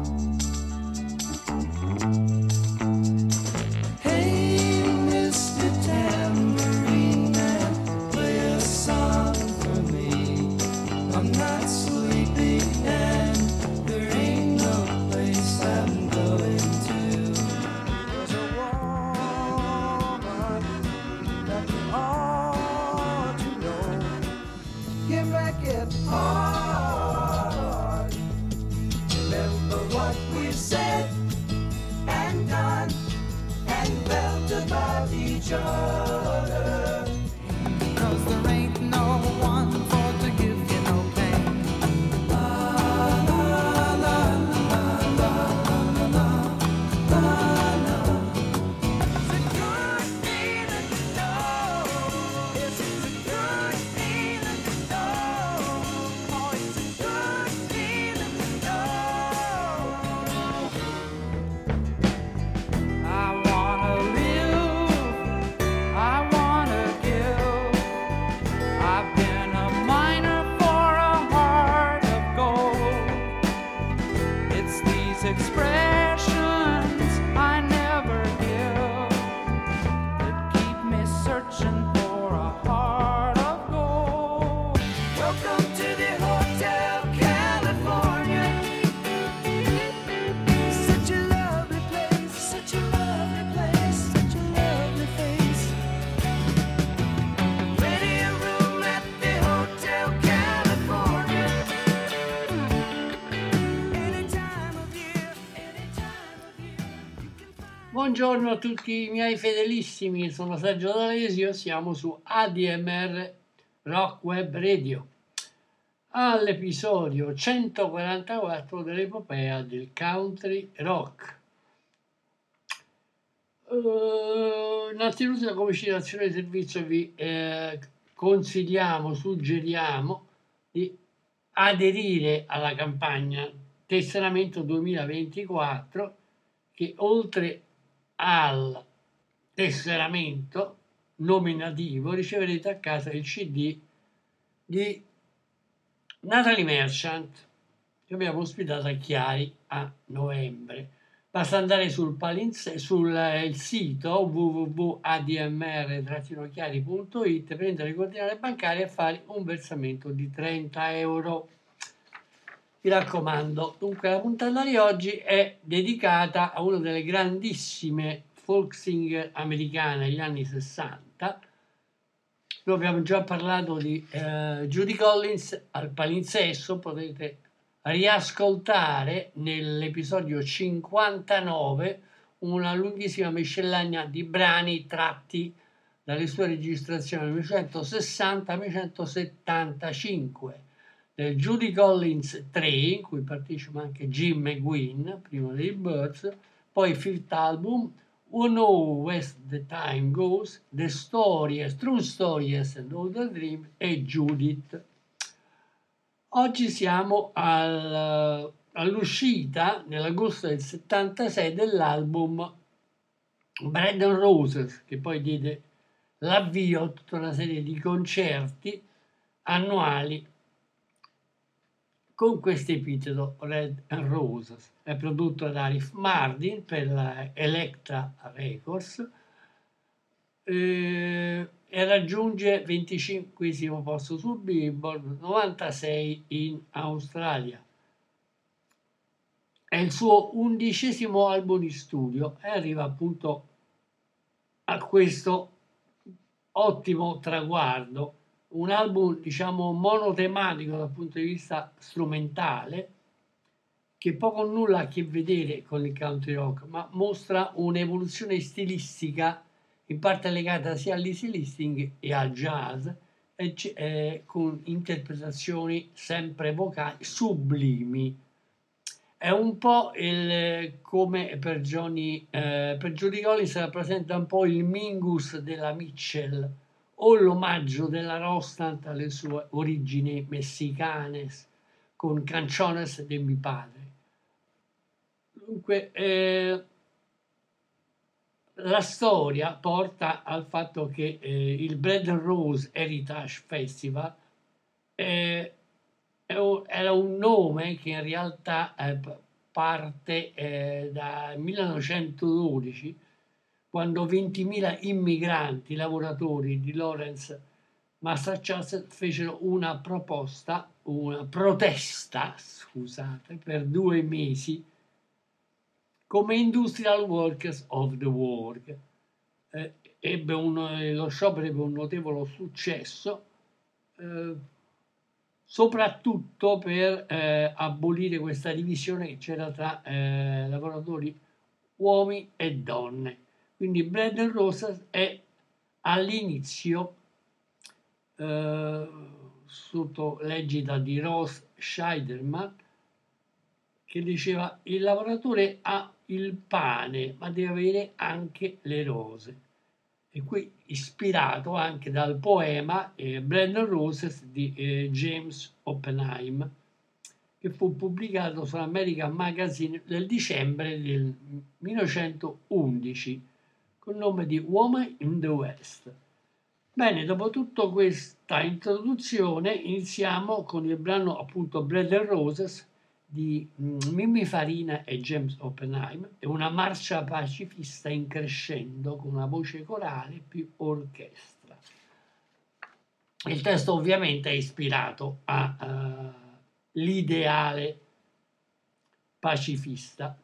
Bye. Buongiorno a tutti i miei fedelissimi, sono Sergio D'Alesio, siamo su ADMR Rock Web Radio all'episodio 144 dell'epopea del country rock. Uh, innanzitutto come citazione di servizio vi eh, consigliamo, suggeriamo di aderire alla campagna Tesseramento 2024 che oltre al tesseramento nominativo riceverete a casa il CD di Natalie Merchant che abbiamo ospitato a Chiari a novembre. Basta andare sul, palinse, sul eh, sito www.admr-chiari.it, prendere le coordinate bancarie e fare un versamento di 30 euro. Vi raccomando, dunque la puntata di oggi è dedicata a una delle grandissime folk singer americane degli anni 60. Noi abbiamo già parlato di eh, Judy Collins al palinsesto, potete riascoltare nell'episodio 59 una lunghissima miscellanea di brani tratti dalle sue registrazioni. 1960-1975 del Judy Collins 3, in cui partecipa anche Jim McGuinn, prima dei Birds, poi fifth album, Who Know Where the Time Goes, The Stories, True Stories and All the Dream e Judith. Oggi siamo al, all'uscita nell'agosto del 76 dell'album Brandon Roses, che poi diede l'avvio a tutta una serie di concerti annuali con questo epiteto Red Roses. È prodotto da Arif Mardin per la Electra Records eh, e raggiunge 25 posto su Billboard, 96 in Australia. È il suo undicesimo album di studio e arriva appunto a questo ottimo traguardo un album diciamo monotematico dal punto di vista strumentale che poco o nulla ha a che vedere con il country rock ma mostra un'evoluzione stilistica in parte legata sia all'easy listening e al jazz e, eh, con interpretazioni sempre vocali sublimi. È un po' il, come per Johnny eh, per Judy Collins rappresenta un po' il Mingus della Mitchell o l'omaggio della Rostand alle sue origini messicane con Canciones de mi padre. Dunque, eh, la storia porta al fatto che eh, il Bread and Rose Heritage Festival eh, era un nome che in realtà eh, parte eh, dal 1912, quando 20.000 immigranti, lavoratori di Lawrence, Massachusetts, fecero una proposta, una protesta, scusate, per due mesi come Industrial Workers of the World. Eh, ebbe un, lo sciopero ebbe un notevole successo, eh, soprattutto per eh, abolire questa divisione che c'era tra eh, lavoratori uomini e donne. Quindi Bread and Roses è all'inizio eh, sotto l'egida di Ross Scheiderman che diceva il lavoratore ha il pane ma deve avere anche le rose e qui ispirato anche dal poema eh, Brandon Roses di eh, James Oppenheim che fu pubblicato su American Magazine nel dicembre del 1911 col nome di Woman in the West. Bene, dopo tutta questa introduzione iniziamo con il brano appunto Bread and Roses di mm, Mimmi Farina e James Oppenheim è una marcia pacifista in crescendo con una voce corale più orchestra. Il testo ovviamente è ispirato all'ideale uh, pacifista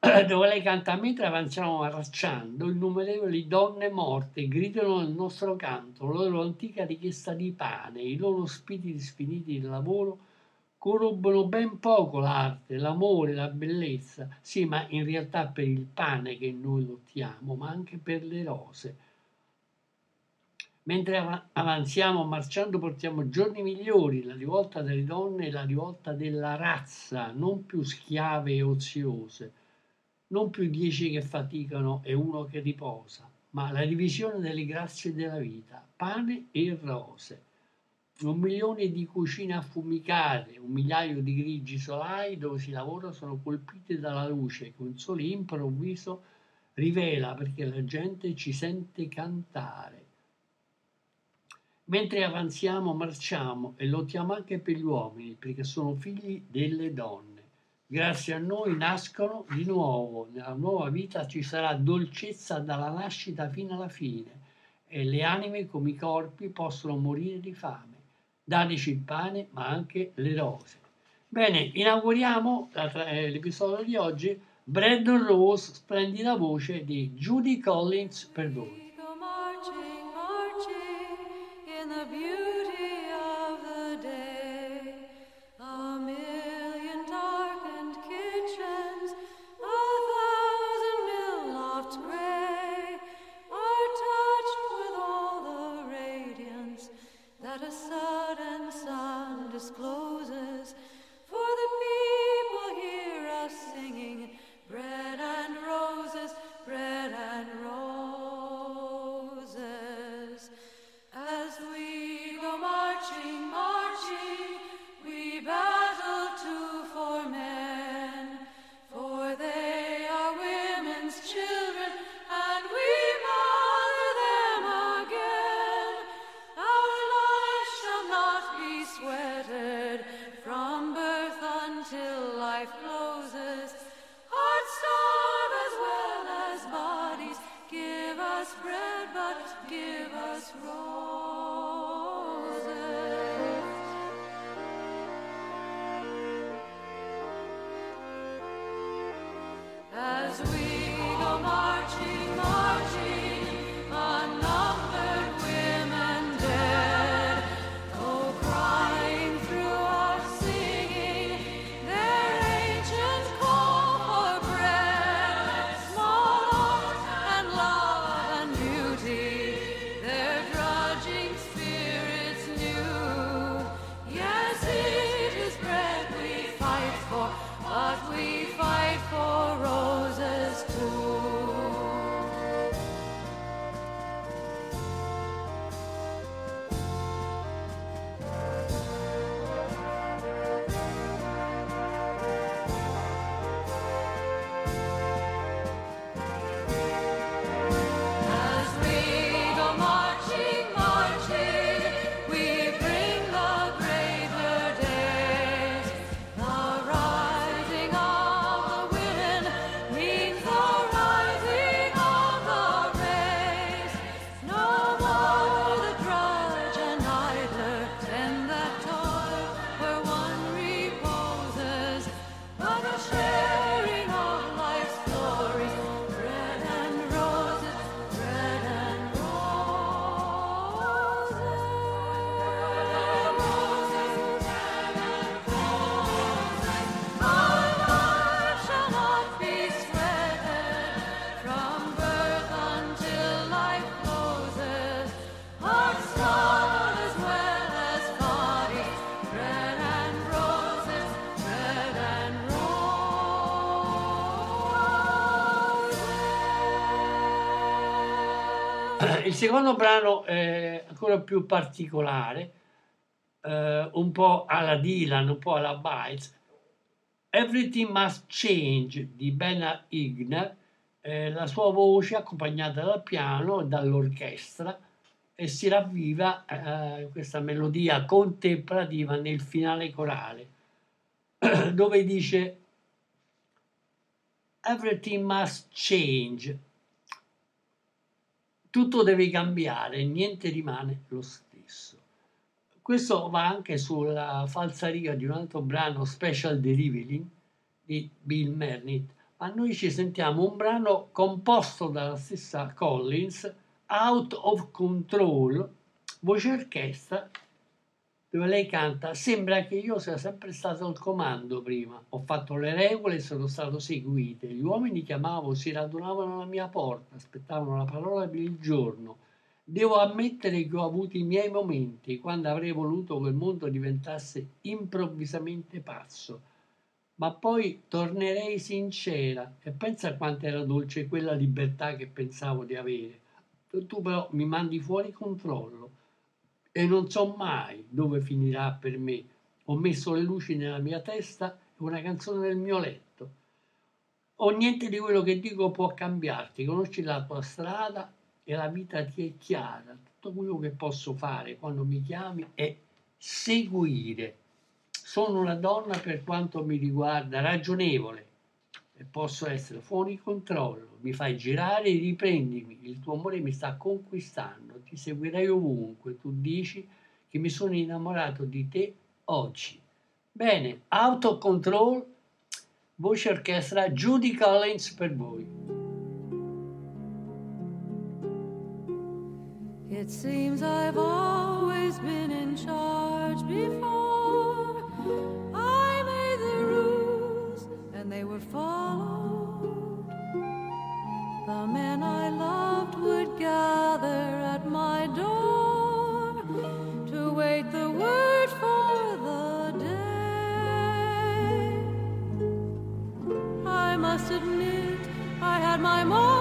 dove lei canta mentre avanziamo marciando, innumerevoli donne morte gridano nel nostro canto la loro antica richiesta di pane, i loro spiriti sfiniti di lavoro corrobbono ben poco l'arte, l'amore, la bellezza, sì, ma in realtà per il pane che noi lottiamo, ma anche per le rose. Mentre avanziamo marciando portiamo giorni migliori, la rivolta delle donne e la rivolta della razza, non più schiave e oziose, non più dieci che faticano e uno che riposa, ma la divisione delle grazie della vita, pane e rose un milione di cucine affumicate, un migliaio di grigi solai dove si lavora sono colpite dalla luce che un sole improvviso rivela perché la gente ci sente cantare. Mentre avanziamo, marciamo e lottiamo anche per gli uomini perché sono figli delle donne. Grazie a noi nascono di nuovo, nella nuova vita ci sarà dolcezza dalla nascita fino alla fine e le anime come i corpi possono morire di fame dateci il pane ma anche le rose. Bene, inauguriamo eh, l'episodio di oggi Brandon Rose, splendida voce di Judy Collins per voi. Secondo brano è ancora più particolare, eh, un po' alla Dylan, un po' alla Bites. Everything Must Change di Bernard Igner, eh, la sua voce accompagnata dal piano e dall'orchestra e si ravviva eh, questa melodia contemplativa nel finale corale, dove dice Everything must change. Tutto deve cambiare, niente rimane lo stesso. Questo va anche sulla falsariga di un altro brano, Special Derivative, di Bill Mernitt, ma noi ci sentiamo un brano composto dalla stessa Collins, Out of Control, voce orchestra, dove lei canta, sembra che io sia sempre stato al comando prima, ho fatto le regole e sono stato seguite, gli uomini chiamavo, si radunavano alla mia porta, aspettavano la parola per il giorno. Devo ammettere che ho avuto i miei momenti quando avrei voluto che il mondo diventasse improvvisamente pazzo, ma poi tornerei sincera e pensa quanto era dolce quella libertà che pensavo di avere. Tu però mi mandi fuori controllo e non so mai dove finirà per me. Ho messo le luci nella mia testa e una canzone nel mio letto. O niente di quello che dico può cambiarti, conosci la tua strada e la vita ti è chiara. Tutto quello che posso fare quando mi chiami è seguire. Sono una donna per quanto mi riguarda ragionevole e posso essere fuori controllo. Mi fai girare riprendimi. Il tuo amore mi sta conquistando ti seguirei ovunque, tu dici che mi sono innamorato di te oggi. Bene, autocontrol, voce orchestra, Judy Collins per voi. It seems I've always been in charge before. I made the rules and they were followed. The men I loved would gather at my door to wait the word for the day. I must admit I had my moments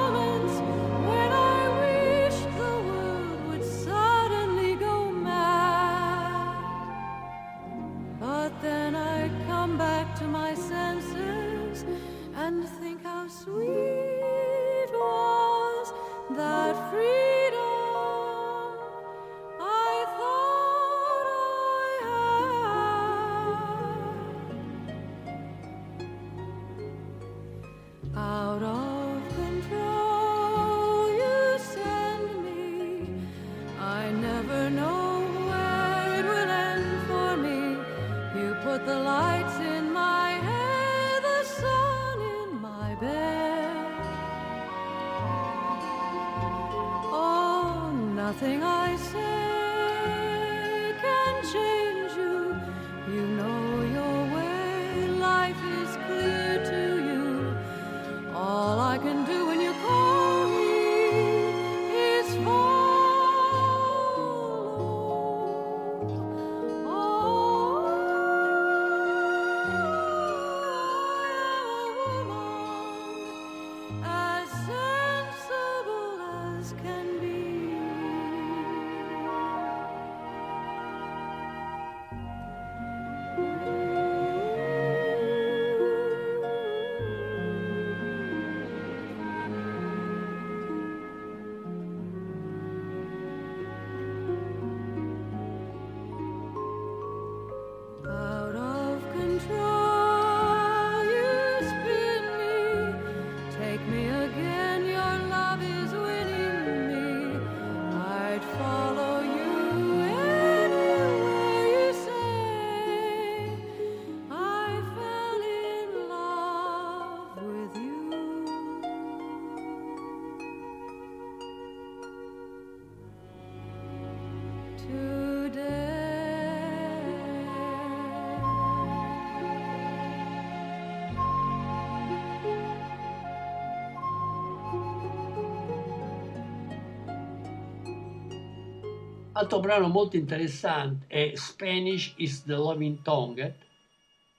Altro brano molto interessante è Spanish is the Loving Tongue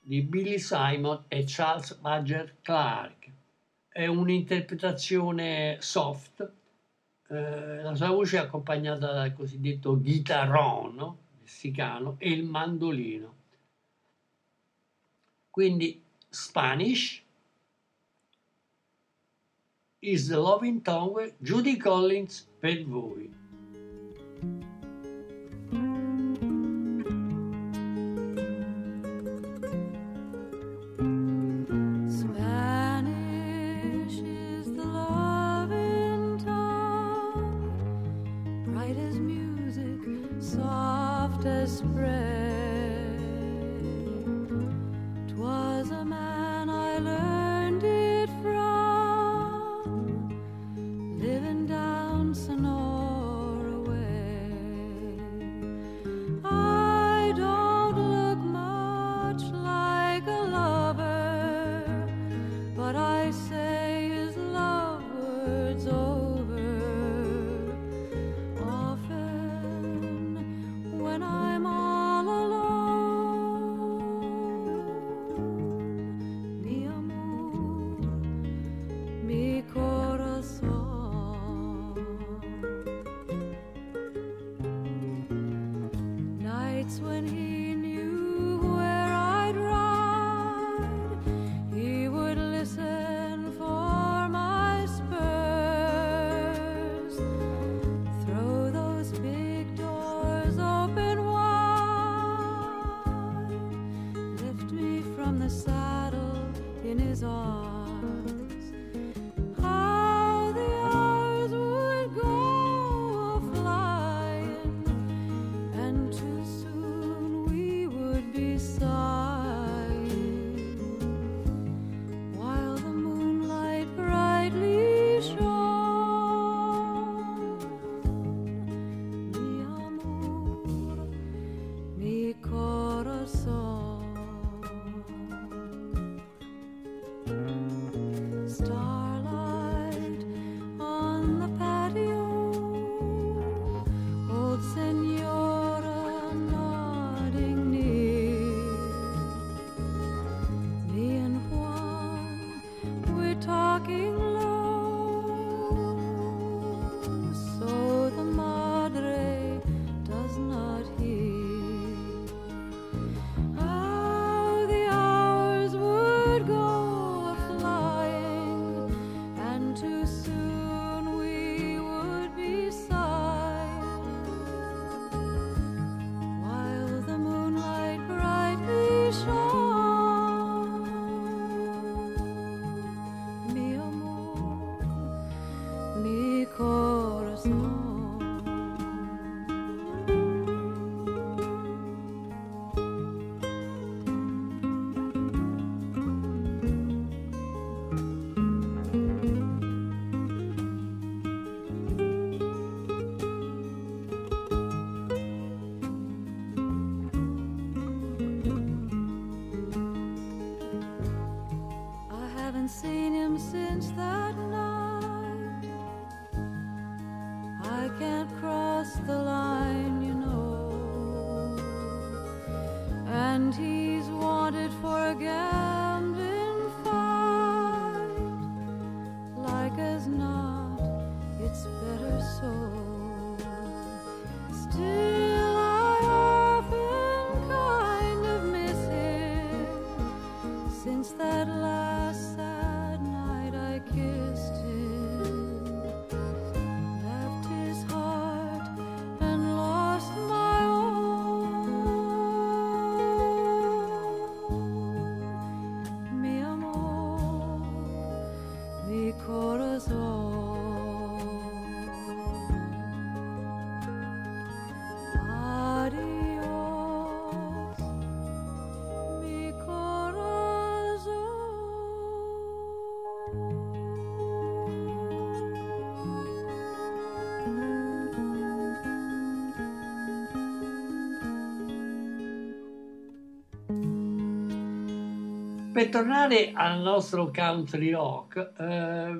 di Billy Simon e Charles Badger Clark. È un'interpretazione soft, eh, la sua voce è accompagnata dal cosiddetto chitarrone messicano e il mandolino. Quindi Spanish is the loving tongue Judy Collins per voi. is all. Per tornare al nostro country rock, eh,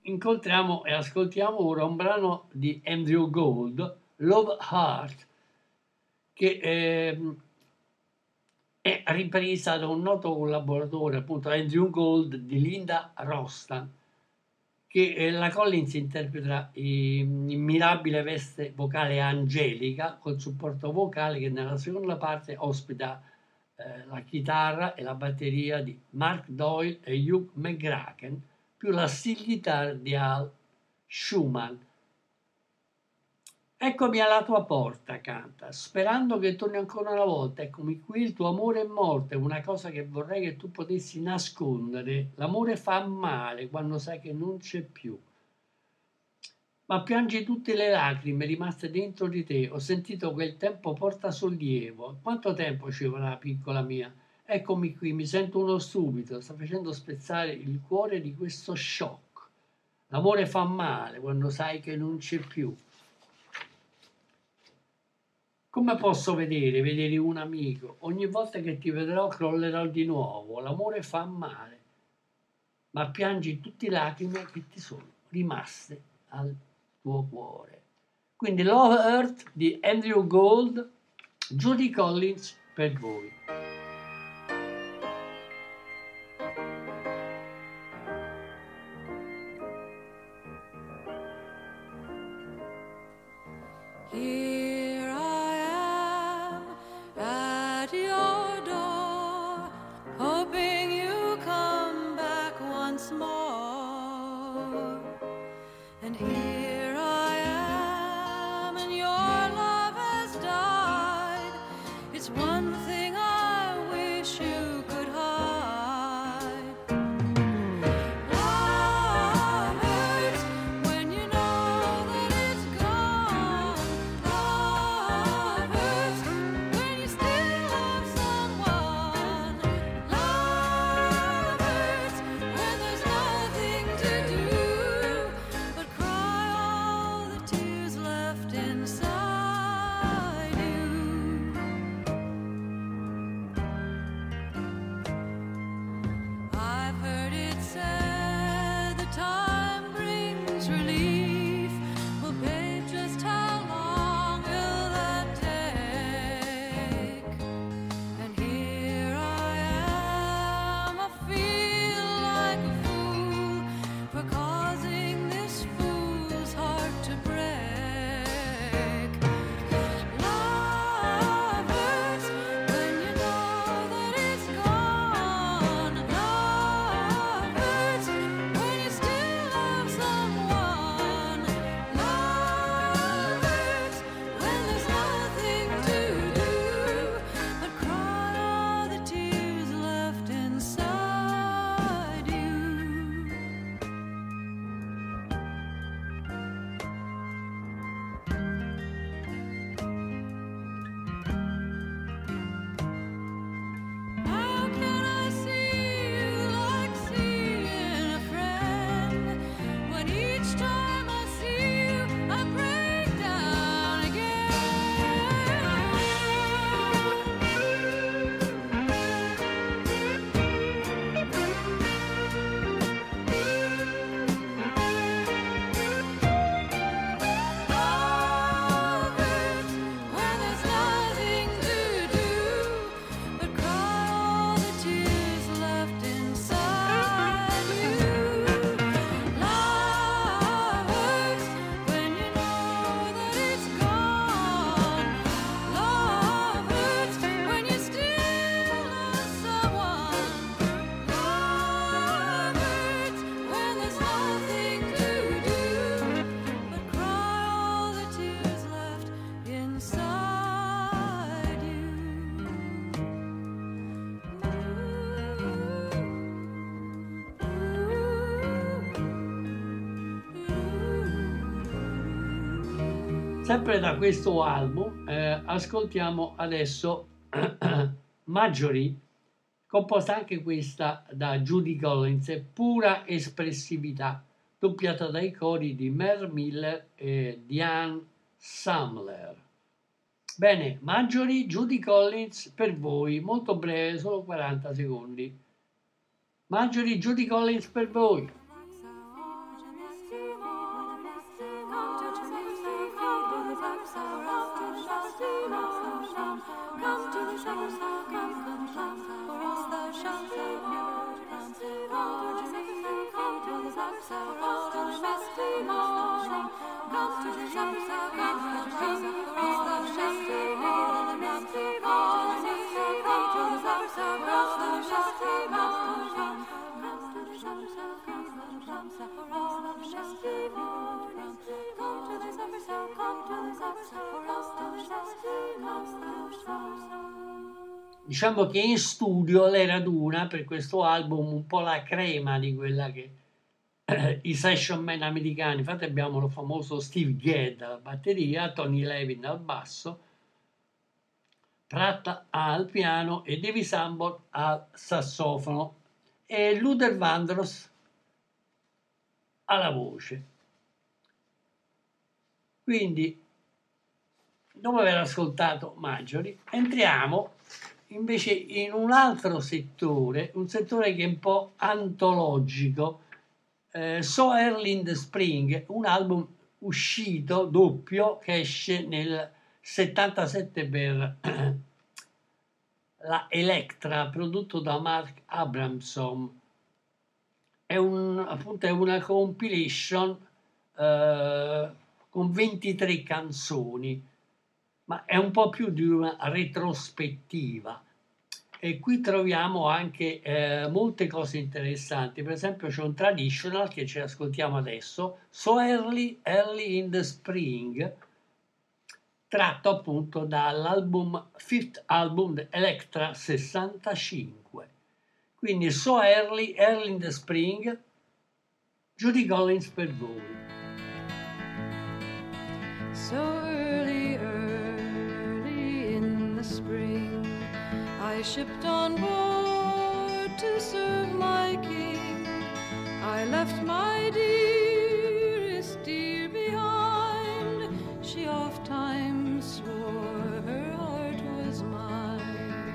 incontriamo e ascoltiamo ora un brano di Andrew Gold, Love Heart, che eh, è ripresa da un noto collaboratore, appunto Andrew Gold, di Linda Rostan, che eh, la Collins interpreta in mirabile veste vocale angelica col supporto vocale che nella seconda parte ospita eh, la chitarra e la batteria di Mark Doyle e Hugh McGracken più la steel di Al Schumann Eccomi alla tua porta, canta, sperando che torni ancora una volta. Eccomi qui, il tuo amore è morto, è una cosa che vorrei che tu potessi nascondere. L'amore fa male quando sai che non c'è più. Ma piangi tutte le lacrime rimaste dentro di te. Ho sentito che il tempo porta sollievo. Quanto tempo ci vorrà, piccola mia? Eccomi qui, mi sento uno stupido, sta facendo spezzare il cuore di questo shock. L'amore fa male quando sai che non c'è più. Come posso vedere, vedere un amico? Ogni volta che ti vedrò crollerò di nuovo. L'amore fa male, ma piangi tutte le lacrime che ti sono rimaste al tuo cuore. Quindi Love Earth di Andrew Gold, Judy Collins per voi. Sempre da questo album eh, ascoltiamo adesso Marjorie, composta anche questa da Judy Collins, pura espressività, doppiata dai cori di Mer Miller e Diane Samler. Bene, Marjorie, Judy Collins per voi, molto breve, solo 40 secondi. Marjorie, Judy Collins per voi. Diciamo che in studio lei raduna per questo album un po' la crema di quella che i session man americani. Infatti abbiamo lo famoso Steve Gadd alla batteria, Tony Levin al basso, Pratt al piano e Davy Sambor al sassofono e Luther Vandross alla voce. Quindi, dopo aver ascoltato Maggiori, entriamo invece in un altro settore, un settore che è un po' antologico, eh, So the Spring, un album uscito doppio che esce nel 77 per la Electra, prodotto da Mark Abramson. È, un, appunto, è una compilation eh, con 23 canzoni, ma è un po' più di una retrospettiva. E qui troviamo anche eh, molte cose interessanti. Per esempio, c'è un traditional che ci ascoltiamo adesso, So Early, Early in the Spring, tratto appunto dall'album Fifth Album Electra 65. Quindi So Early, Early in the Spring, Judy Collins per voi. So I shipped on board to serve my king. I left my dearest dear behind. She oft times swore her heart was mine.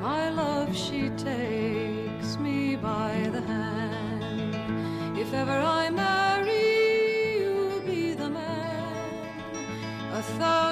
My love, she takes me by the hand. If ever I marry, you'll be the man. A thousand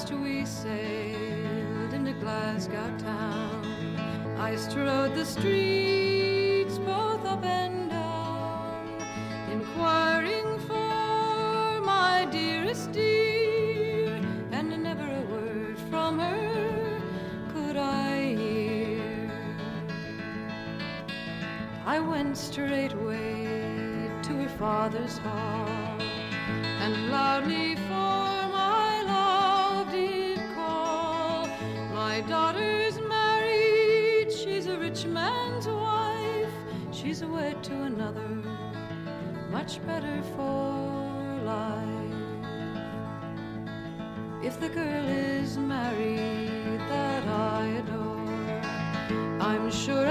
last we sailed into Glasgow town. I strode the streets both up and down, inquiring for my dearest dear, and never a word from her could I hear. I went straightway to her father's hall and loudly My daughter's married, she's a rich man's wife, she's wed to another, much better for life. If the girl is married that I adore, I'm sure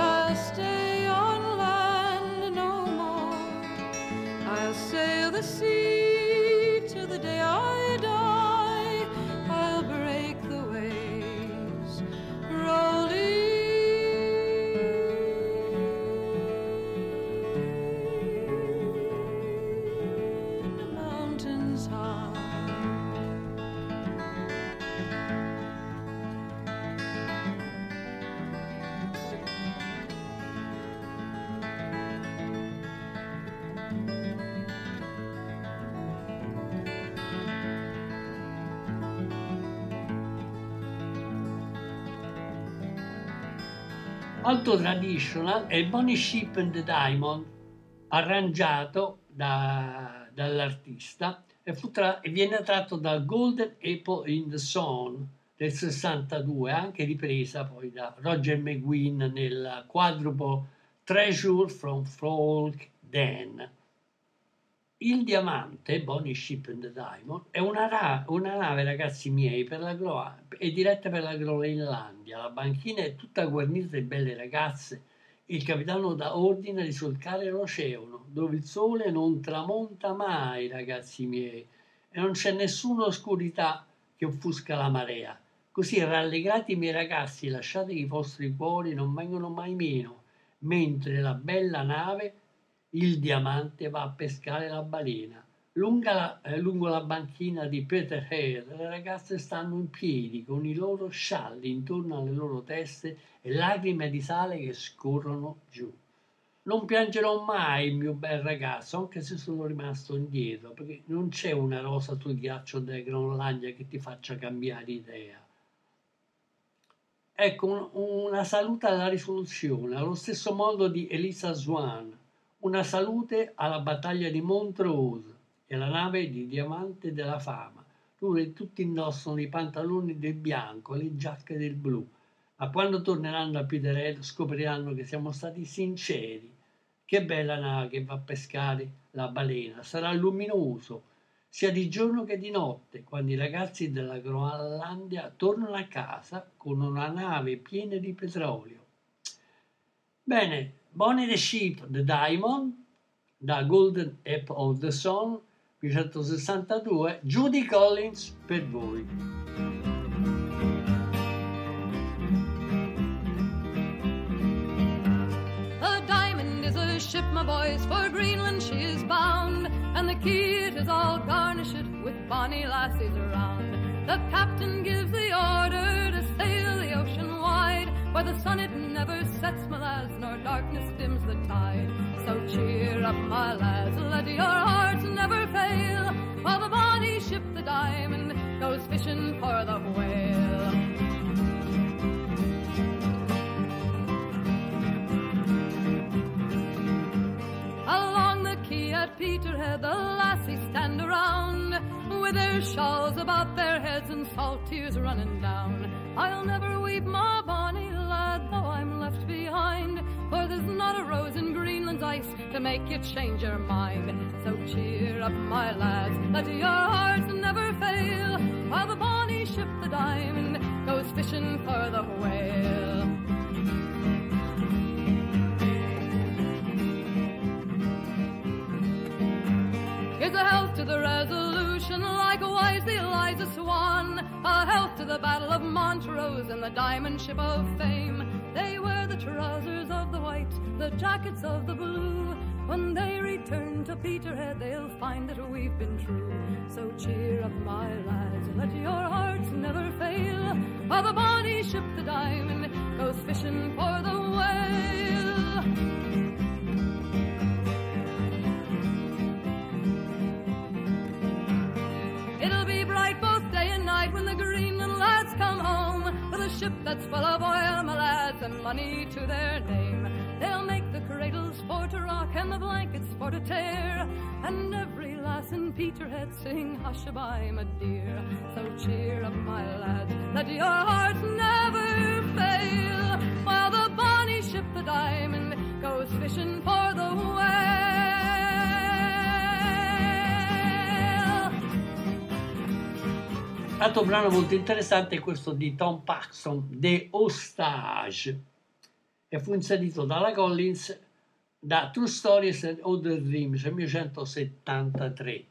Alto traditional è Bonnie Ship and the Diamond, arrangiato da- dall'artista e, tra- e viene tratto da Golden Apple in the Sun del 62, anche ripresa poi da Roger McGuinn nel quadrupo Treasure from Folk Den. Il diamante, Bonnie Ship and the Diamond, è una, ra- una nave, ragazzi miei, per la Gro- è diretta per la Groenlandia. La banchina è tutta guarnita di belle ragazze. Il capitano dà ordine di solcare l'oceano, dove il sole non tramonta mai, ragazzi miei, e non c'è nessuna oscurità che offusca la marea. Così rallegrati i miei ragazzi, lasciate che i vostri cuori non vengano mai meno, mentre la bella nave il diamante va a pescare la balena. La, eh, lungo la banchina di Peter Hare le ragazze stanno in piedi con i loro scialli intorno alle loro teste e lacrime di sale che scorrono giù. Non piangerò mai mio bel ragazzo, anche se sono rimasto indietro, perché non c'è una rosa sul ghiaccio della Groenlandia che ti faccia cambiare idea. Ecco un, una salute alla risoluzione, allo stesso modo di Elisa Swan, una salute alla battaglia di Montrose e la nave di Diamante della Fama, dove tutti indossano i pantaloni del bianco e le giacche del blu. Ma quando torneranno a Peterhead scopriranno che siamo stati sinceri. Che bella nave che va a pescare la balena, sarà luminoso, sia di giorno che di notte, quando i ragazzi della Groenlandia tornano a casa con una nave piena di petrolio. Bene, Bonnie the Sheep, The Diamond, da Golden App of the Sun, 1962, Judy Collins per voi. A diamond is a ship, my boys, for Greenland she is bound, and the it is all garnished with bonny lassies around. The captain gives the order to sail the where the sun it never sets, my lads, nor darkness dims the tide. So cheer up, my lads, let your hearts never fail, while the bonny ship, the diamond, goes fishing for the whale. Along the quay at Peterhead, the lassies stand around with their shawls about their heads and salt tears running down. I'll never weep, my bonny lad, though I'm left behind, for there's not a rose in Greenland's ice to make you change your mind. So cheer up, my lads, let your hearts never fail, while the bonny ship, the diamond, goes fishing for the A health to the Battle of Montrose and the Diamond Ship of Fame. They wear the trousers of the white, the jackets of the blue. When they return to Peterhead, they'll find that we've been true. So cheer up, my lads, let your hearts never fail. While the bonny ship, the Diamond, goes fishing for the whale. Ship that's full of oil, my lads, and money to their name. They'll make the cradles for to rock and the blankets for to tear, and every lass in Peterhead sing hush-a-bye, my dear. So cheer up, my lads, let your hearts never fail, while the bonny ship, the Diamond, goes fishing for the whale. Altro brano molto interessante è questo di Tom Paxson, The Hostage, e fu inserito dalla Collins da True Stories and Other Dreams 1973.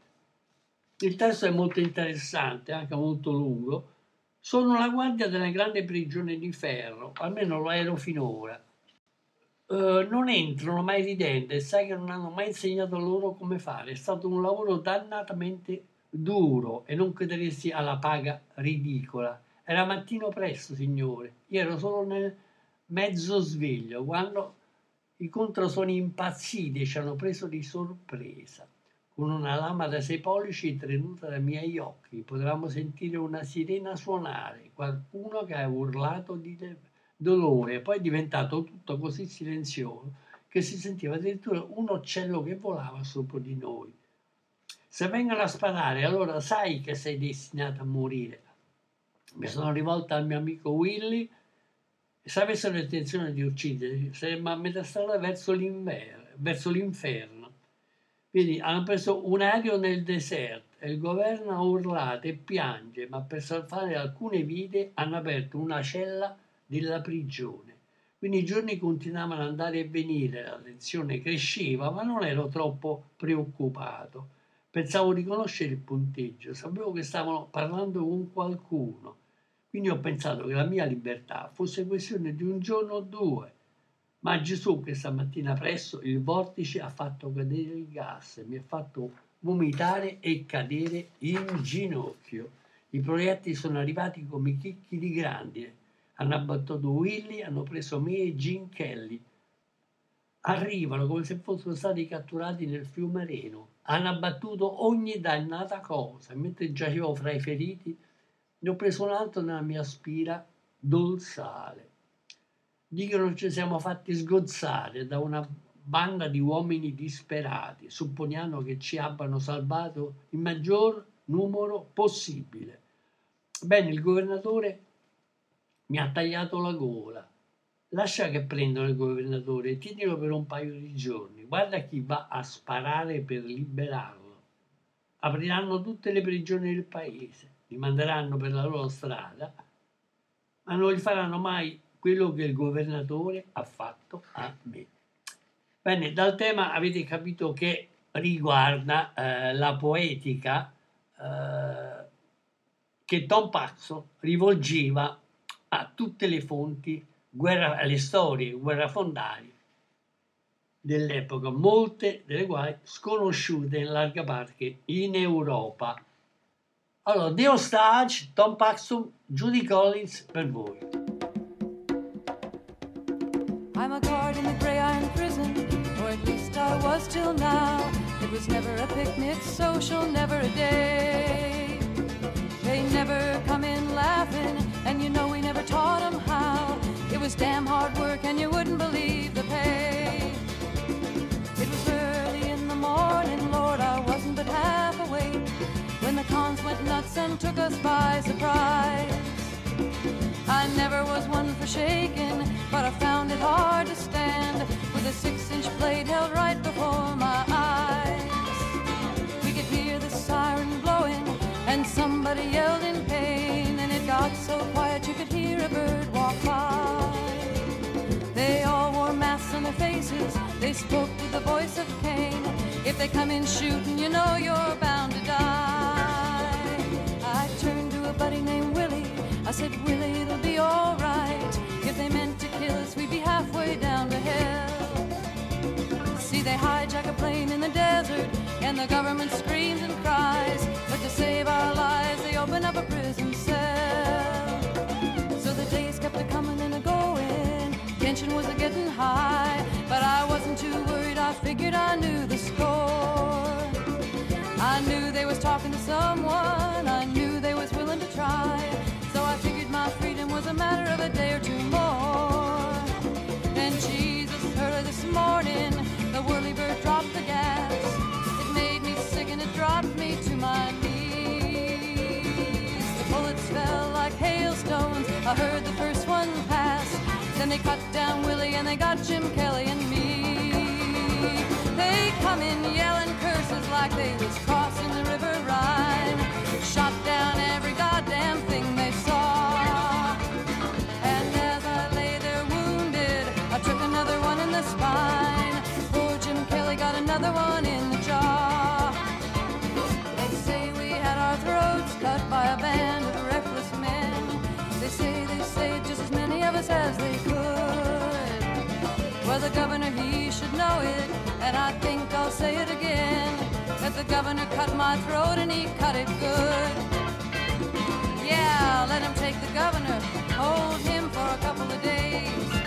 Il testo è molto interessante, anche molto lungo. Sono la guardia della grande prigione di ferro, almeno lo ero finora. Eh, non entrano mai ridendo e sai che non hanno mai insegnato loro come fare. È stato un lavoro dannatamente duro e non crederesti alla paga ridicola. Era mattino presto, signore. Io ero solo nel mezzo sveglio quando i controsoni impazziti ci hanno preso di sorpresa. Con una lama da sei pollici tenuta dai miei occhi, potevamo sentire una sirena suonare, qualcuno che aveva urlato di dolore, poi è diventato tutto così silenzioso che si sentiva addirittura un uccello che volava sopra di noi. Se vengono a sparare, allora sai che sei destinato a morire. Mi sono rivolta al mio amico Willy e se avessero intenzione di ucciderci, saremmo a metà strada verso, verso l'inferno. Quindi hanno preso un aereo nel deserto e il governo ha urlato e piange, ma per salvare alcune vite hanno aperto una cella della prigione. Quindi i giorni continuavano ad andare e venire, la tensione cresceva, ma non ero troppo preoccupato. Pensavo di conoscere il punteggio, sapevo che stavano parlando con qualcuno. Quindi ho pensato che la mia libertà fosse questione di un giorno o due. Ma Gesù questa mattina presto il vortice ha fatto cadere il gas, mi ha fatto vomitare e cadere in ginocchio. I proiettili sono arrivati come chicchi di grandine. Hanno abbattuto Willy, hanno preso me e Jim Kelly. Arrivano come se fossero stati catturati nel fiume Reno. Hanno abbattuto ogni dannata cosa. Mentre giacevo fra i feriti, ne ho preso un altro nella mia spira dorsale dicono ci siamo fatti sgozzare da una banda di uomini disperati, supponiamo che ci abbiano salvato il maggior numero possibile. Bene, il governatore mi ha tagliato la gola. Lascia che prendano il governatore e tienilo per un paio di giorni. Guarda chi va a sparare per liberarlo. Apriranno tutte le prigioni del paese, li manderanno per la loro strada, ma non gli faranno mai quello che il governatore ha fatto a me. Bene, dal tema avete capito che riguarda eh, la poetica eh, che Tom Paxo rivolgeva a tutte le fonti, guerra, alle storie guerrafondali dell'epoca, molte delle quali sconosciute in larga parte in Europa. Allora, The Hostage, Tom Paxson, Judy Collins per voi. I'm a guard in the gray iron prison, or at least I was till now. It was never a picnic social, never a day. They never come in laughing, and you know we was damn hard work, and you wouldn't believe the pay. It was early in the morning, Lord, I wasn't but half awake when the cons went nuts and took us by surprise. On their faces, they spoke with the voice of Cain. If they come in shooting, you know you're bound to die. I turned to a buddy named Willie. I said, Willie, it'll be alright. If they meant to kill us, we'd be halfway down to hell. See, they hijack a plane in the desert, and the government screams and cries. But to save our lives, they open up a prison cell. So the days kept a coming and a going. Tension was getting high, but I wasn't too worried. I figured I knew the score. I knew they was talking to someone. I knew they was willing to try. So I figured my freedom was a matter of a day or two more. Then Jesus early this morning, the whirly bird dropped the gas. It made me sick and it dropped me to my knees. The bullets fell like hailstones. I heard the first. Then they cut down Willie and they got Jim Kelly and me. They come in yelling curses like they was crossing the river Rhine. Shot down every goddamn thing they saw. And as I lay there wounded, I took another one in the spine. Poor Jim Kelly got another one in the jaw. They say we had our throats cut by a band of reckless men. They say they saved just as many of us as they governor, he should know it, and I think I'll say it again. That the governor cut my throat and he cut it good. Yeah, let him take the governor, hold him for a couple of days.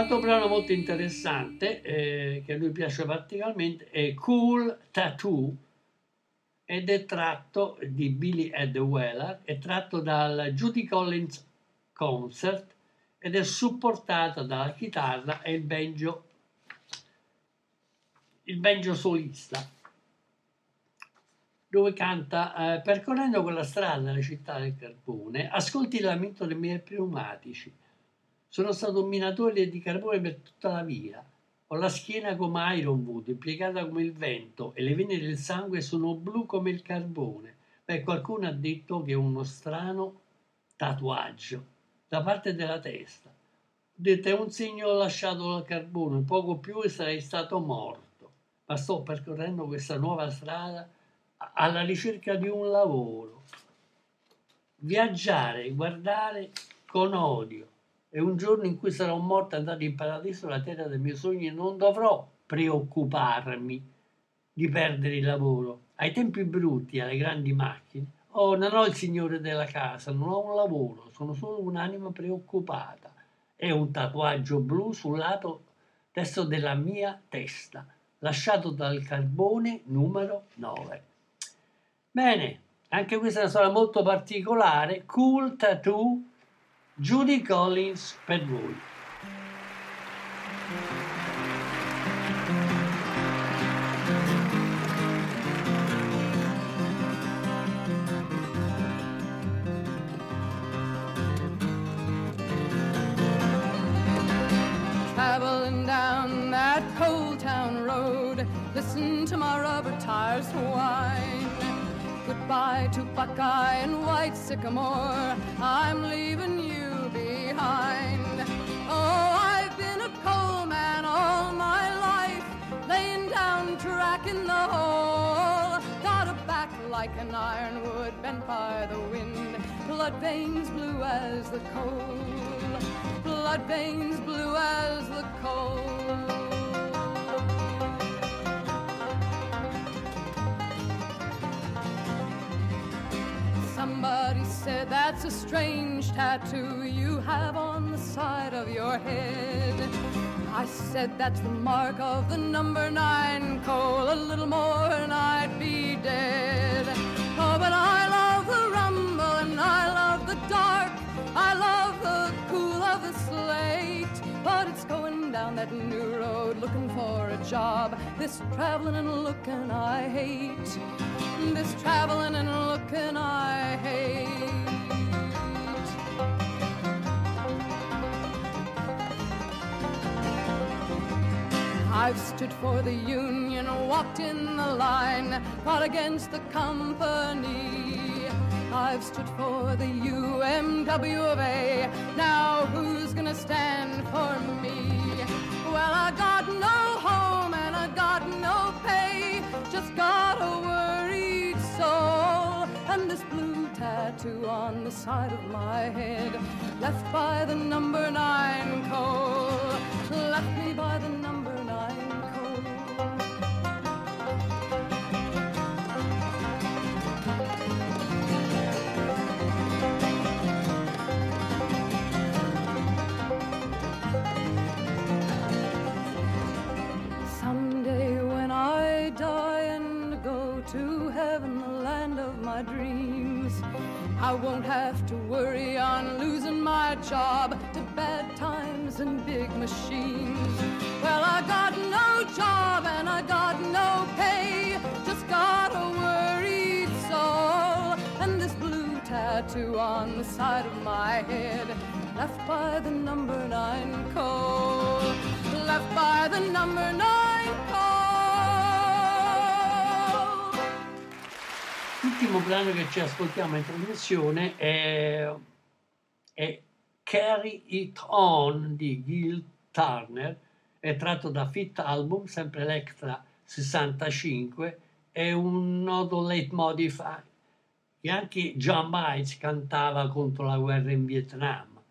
Altro brano molto interessante eh, che a lui piace particolarmente è Cool Tattoo ed è tratto di Billy Ed Weller, è tratto dal Judy Collins Concert ed è supportato dalla chitarra e il banjo, il banjo solista. dove canta eh, percorrendo quella strada la città del carbone ascolti il lamento dei miei pneumatici sono stato un minatore di carbone per tutta la via ho la schiena come Ironwood piegata come il vento e le vene del sangue sono blu come il carbone beh qualcuno ha detto che è uno strano tatuaggio da parte della testa ho detto è un segno lasciato dal carbone poco più e sarei stato morto ma sto percorrendo questa nuova strada alla ricerca di un lavoro. Viaggiare, guardare con odio. E un giorno in cui sarò morto andato in paradiso, la terra dei miei sogni, non dovrò preoccuparmi di perdere il lavoro. Ai tempi brutti, alle grandi macchine, oh, non ho il signore della casa, non ho un lavoro, sono solo un'anima preoccupata. È un tatuaggio blu sul lato destro della mia testa, lasciato dal carbone numero 9. Bene, anche questa è una storia molto particolare. Cool Tattoo, Judy Collins per. Traveling down that cold town road, listen to my rubber tires whine. Goodbye to Buckeye and White Sycamore. I'm leaving you behind. Oh, I've been a coal man all my life, laying down track in the hole. Got a back like an ironwood bent by the wind. Blood veins blue as the coal. Blood veins blue as the coal. Somebody said that's a strange tattoo you have on the side of your head. I said that's the mark of the number nine coal. A little more and I'd be dead. Oh, but I love the rumble and I love the dark. I love the cool of the slate. But it's going down that new road looking for a job. This traveling and looking I hate. This traveling and looking I hate. I've stood for the union, walked in the line, fought against the company. I've stood for the UMW of A. Now who's gonna stand for me? Well, I got no home and I got no pay, just got a worried soul. And this blue tattoo on the side of my head, left by the number nine coal, left me by the number my dreams, I won't have to worry on losing my job to bad times and big machines. Well, I got no job and I got no pay, just got a worried soul. And this blue tattoo on the side of my head, left by the number nine coal, left by the number nine coal. L'ultimo brano che ci ascoltiamo in trasmissione è, è Carry It On di Gil Turner, è tratto da Fit Album, sempre Electra 65, è un nodo leitmotiv che anche John Bites cantava contro la guerra in Vietnam.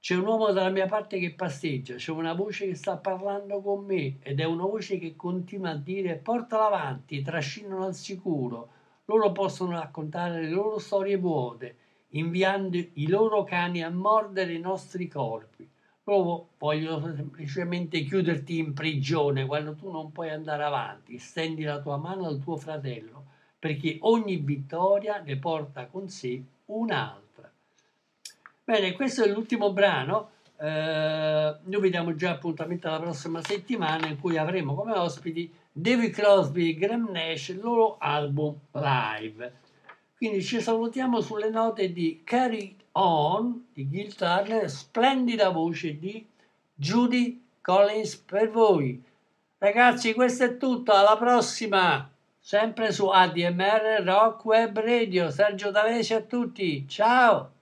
C'è un uomo dalla mia parte che pasteggia, c'è una voce che sta parlando con me ed è una voce che continua a dire portala avanti, trascinano al sicuro. Loro possono raccontare le loro storie vuote, inviando i loro cani a mordere i nostri corpi. Loro vogliono semplicemente chiuderti in prigione quando tu non puoi andare avanti. Stendi la tua mano al tuo fratello, perché ogni vittoria ne porta con sé un'altra. Bene, questo è l'ultimo brano. Eh, noi vi diamo già appuntamento alla prossima settimana in cui avremo come ospiti David Crosby e Graham Nash, il loro album live. Quindi ci salutiamo sulle note di Carry On di Gil Turner, splendida voce di Judy Collins per voi. Ragazzi, questo è tutto, alla prossima! Sempre su ADMR Rock Web Radio. Sergio D'Alesio a tutti, ciao!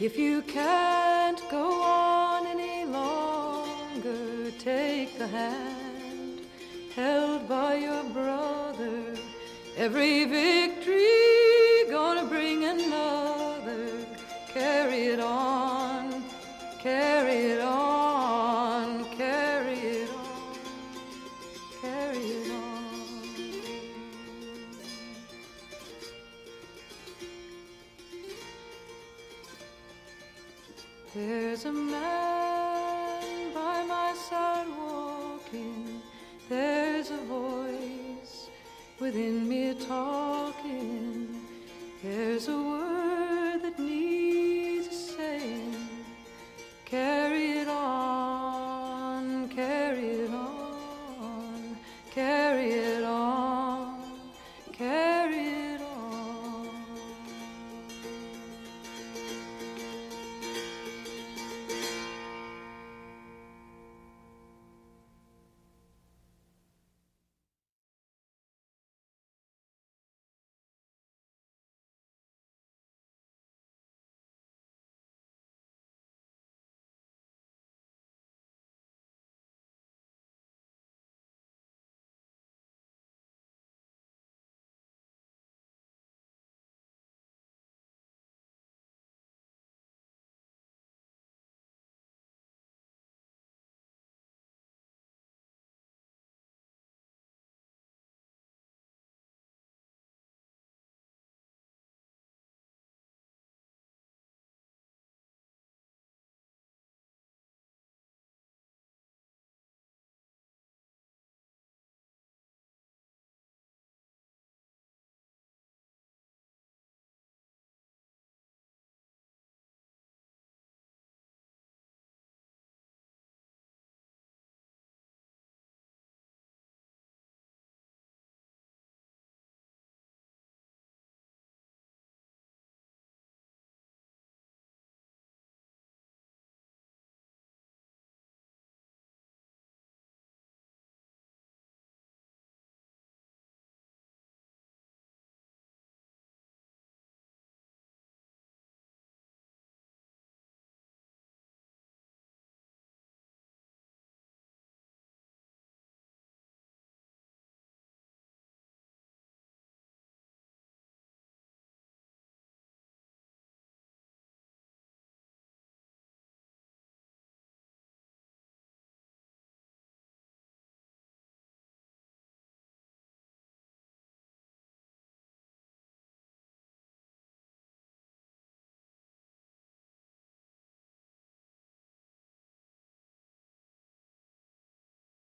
If you can't go on any longer, take the hand held by your brother. Every victory gonna bring another. Carry it on, In me talk.